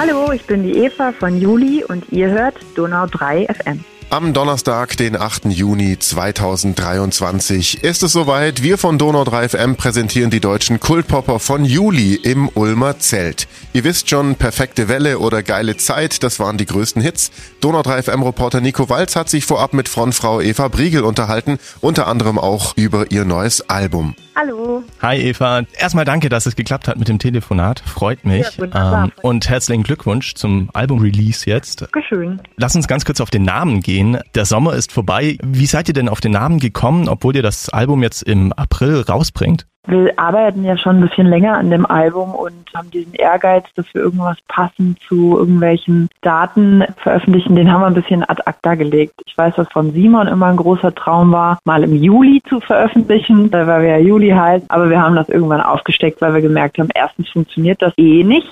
Hallo, ich bin die Eva von Juli und ihr hört Donau 3 FM. Am Donnerstag, den 8. Juni 2023 ist es soweit. Wir von Donau 3 FM präsentieren die deutschen Kultpopper von Juli im Ulmer Zelt. Ihr wisst schon, perfekte Welle oder geile Zeit, das waren die größten Hits. Donau 3 FM Reporter Nico Walz hat sich vorab mit Frontfrau Eva Briegel unterhalten, unter anderem auch über ihr neues Album. Hallo. Hi Eva. Erstmal danke, dass es geklappt hat mit dem Telefonat. Freut mich. Ja, ähm, und herzlichen Glückwunsch zum Album-Release jetzt. Dankeschön. Lass uns ganz kurz auf den Namen gehen. Der Sommer ist vorbei. Wie seid ihr denn auf den Namen gekommen, obwohl ihr das Album jetzt im April rausbringt? Wir arbeiten ja schon ein bisschen länger an dem Album und haben diesen Ehrgeiz, dass wir irgendwas passend zu irgendwelchen Daten veröffentlichen. Den haben wir ein bisschen ad acta gelegt. Ich weiß, was von Simon immer ein großer Traum war, mal im Juli zu veröffentlichen, weil wir ja Juli heißt. Aber wir haben das irgendwann aufgesteckt, weil wir gemerkt haben, erstens funktioniert das eh nicht.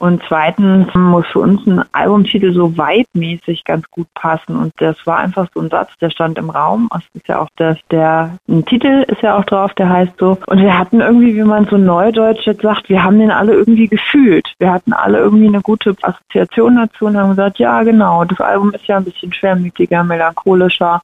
Und zweitens muss für uns ein Albumtitel so weitmäßig ganz gut passen. Und das war einfach so ein Satz, der stand im Raum. Es ist ja auch das, der, ein Titel ist ja auch drauf, der heißt so. Und wir hatten irgendwie, wie man so neudeutsch jetzt sagt, wir haben den alle irgendwie gefühlt. Wir hatten alle irgendwie eine gute Assoziation dazu und haben gesagt, ja genau, das Album ist ja ein bisschen schwermütiger, melancholischer.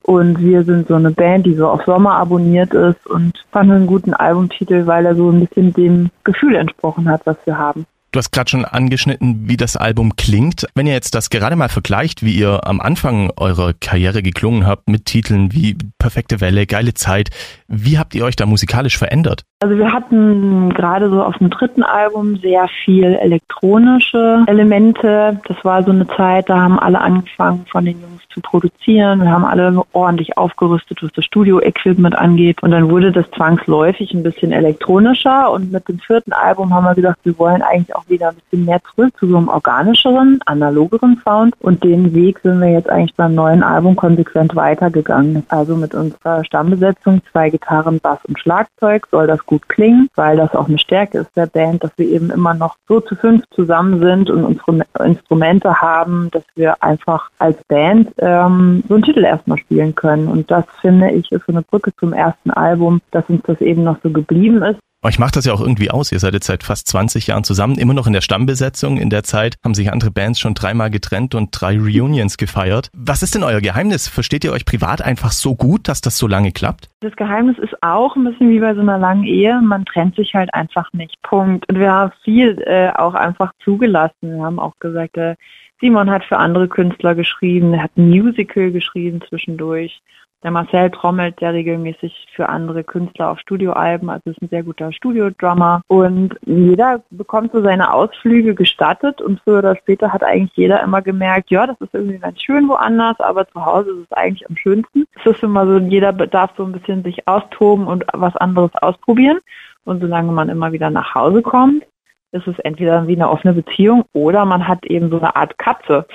Und wir sind so eine Band, die so auf Sommer abonniert ist und fanden einen guten Albumtitel, weil er so ein bisschen dem Gefühl entsprochen hat, was wir haben. Du hast gerade schon angeschnitten, wie das Album klingt. Wenn ihr jetzt das gerade mal vergleicht, wie ihr am Anfang eurer Karriere geklungen habt mit Titeln wie Perfekte Welle, Geile Zeit, wie habt ihr euch da musikalisch verändert? Also wir hatten gerade so auf dem dritten Album sehr viel elektronische Elemente. Das war so eine Zeit, da haben alle angefangen von den Jungs zu produzieren. Wir haben alle ordentlich aufgerüstet, was das Studio-Equipment angeht. Und dann wurde das zwangsläufig ein bisschen elektronischer. Und mit dem vierten Album haben wir gesagt, wir wollen eigentlich auch wieder ein bisschen mehr zurück zu so einem organischeren, analogeren Sound. Und den Weg sind wir jetzt eigentlich beim neuen Album konsequent weitergegangen. Also mit unserer Stammbesetzung, zwei Gitarren, Bass und Schlagzeug, soll das gut klingen, weil das auch eine Stärke ist der Band, dass wir eben immer noch so zu fünf zusammen sind und unsere Instrumente haben, dass wir einfach als Band ähm, so einen Titel erstmal spielen können. Und das finde ich ist so eine Brücke zum ersten Album, dass uns das eben noch so geblieben ist. Euch macht das ja auch irgendwie aus. Ihr seid jetzt seit fast 20 Jahren zusammen, immer noch in der Stammbesetzung. In der Zeit haben sich andere Bands schon dreimal getrennt und drei Reunions gefeiert. Was ist denn euer Geheimnis? Versteht ihr euch privat einfach so gut, dass das so lange klappt? Das Geheimnis ist auch ein bisschen wie bei so einer langen Ehe. Man trennt sich halt einfach nicht. Punkt. Und wir haben viel äh, auch einfach zugelassen. Wir haben auch gesagt, äh, Simon hat für andere Künstler geschrieben, er hat ein Musical geschrieben zwischendurch. Der Marcel trommelt sehr regelmäßig für andere Künstler auf Studioalben, also ist ein sehr guter Studiodrummer. Und jeder bekommt so seine Ausflüge gestattet und früher oder später hat eigentlich jeder immer gemerkt, ja, das ist irgendwie ganz schön woanders, aber zu Hause ist es eigentlich am schönsten. Es ist immer so, jeder darf so ein bisschen sich austoben und was anderes ausprobieren. Und solange man immer wieder nach Hause kommt, ist es entweder wie eine offene Beziehung oder man hat eben so eine Art Katze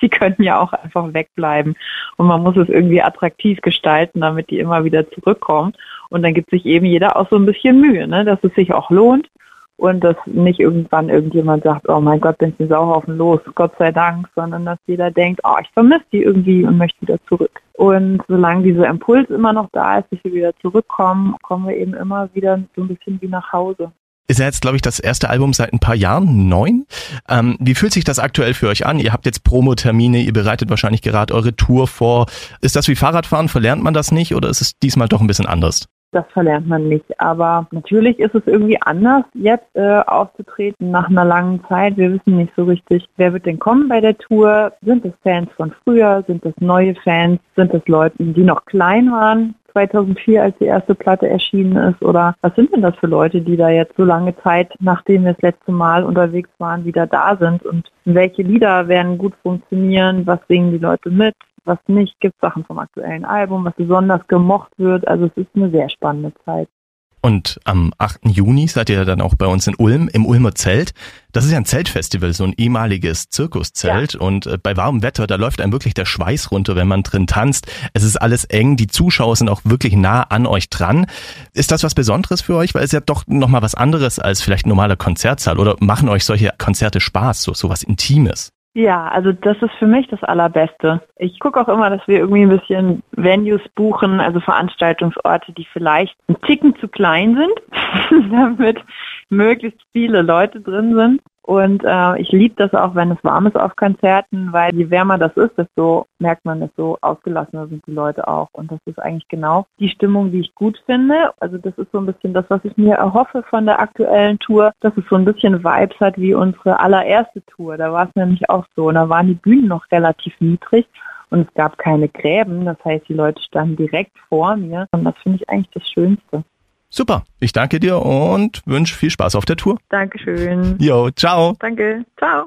die können ja auch einfach wegbleiben. Und man muss es irgendwie attraktiv gestalten, damit die immer wieder zurückkommen. Und dann gibt sich eben jeder auch so ein bisschen Mühe, ne? dass es sich auch lohnt und dass nicht irgendwann irgendjemand sagt, oh mein Gott, bin ich Sauhaufen los, Gott sei Dank, sondern dass jeder denkt, oh, ich vermisse die irgendwie und möchte wieder zurück. Und solange dieser Impuls immer noch da ist, dass wir wieder zurückkommen, kommen wir eben immer wieder so ein bisschen wie nach Hause ist ja jetzt, glaube ich, das erste Album seit ein paar Jahren, neun. Ähm, wie fühlt sich das aktuell für euch an? Ihr habt jetzt Promo-Termine, ihr bereitet wahrscheinlich gerade eure Tour vor. Ist das wie Fahrradfahren? Verlernt man das nicht oder ist es diesmal doch ein bisschen anders? Das verlernt man nicht. Aber natürlich ist es irgendwie anders, jetzt äh, aufzutreten nach einer langen Zeit. Wir wissen nicht so richtig, wer wird denn kommen bei der Tour. Sind es Fans von früher? Sind es neue Fans? Sind es Leute, die noch klein waren? 2004, als die erste Platte erschienen ist? Oder was sind denn das für Leute, die da jetzt so lange Zeit, nachdem wir das letzte Mal unterwegs waren, wieder da sind? Und welche Lieder werden gut funktionieren? Was singen die Leute mit? Was nicht? Gibt Sachen vom aktuellen Album, was besonders gemocht wird? Also es ist eine sehr spannende Zeit. Und am 8. Juni seid ihr dann auch bei uns in Ulm, im Ulmer Zelt. Das ist ja ein Zeltfestival, so ein ehemaliges Zirkuszelt. Ja. Und äh, bei warmem Wetter, da läuft einem wirklich der Schweiß runter, wenn man drin tanzt. Es ist alles eng, die Zuschauer sind auch wirklich nah an euch dran. Ist das was Besonderes für euch? Weil es ja doch nochmal was anderes als vielleicht ein normaler Konzertsaal. Oder machen euch solche Konzerte Spaß, so, so was Intimes? Ja, also das ist für mich das Allerbeste. Ich gucke auch immer, dass wir irgendwie ein bisschen Venues buchen, also Veranstaltungsorte, die vielleicht ein Ticken zu klein sind, damit möglichst viele Leute drin sind. Und äh, ich liebe das auch, wenn es warm ist auf Konzerten, weil je wärmer das ist, desto merkt man, desto ausgelassener sind die Leute auch. Und das ist eigentlich genau die Stimmung, die ich gut finde. Also das ist so ein bisschen das, was ich mir erhoffe von der aktuellen Tour, dass es so ein bisschen Vibes hat wie unsere allererste Tour. Da war es nämlich auch so. Und da waren die Bühnen noch relativ niedrig und es gab keine Gräben. Das heißt, die Leute standen direkt vor mir. Und das finde ich eigentlich das Schönste. Super. Ich danke dir und wünsche viel Spaß auf der Tour. Dankeschön. Jo, ciao. Danke. Ciao.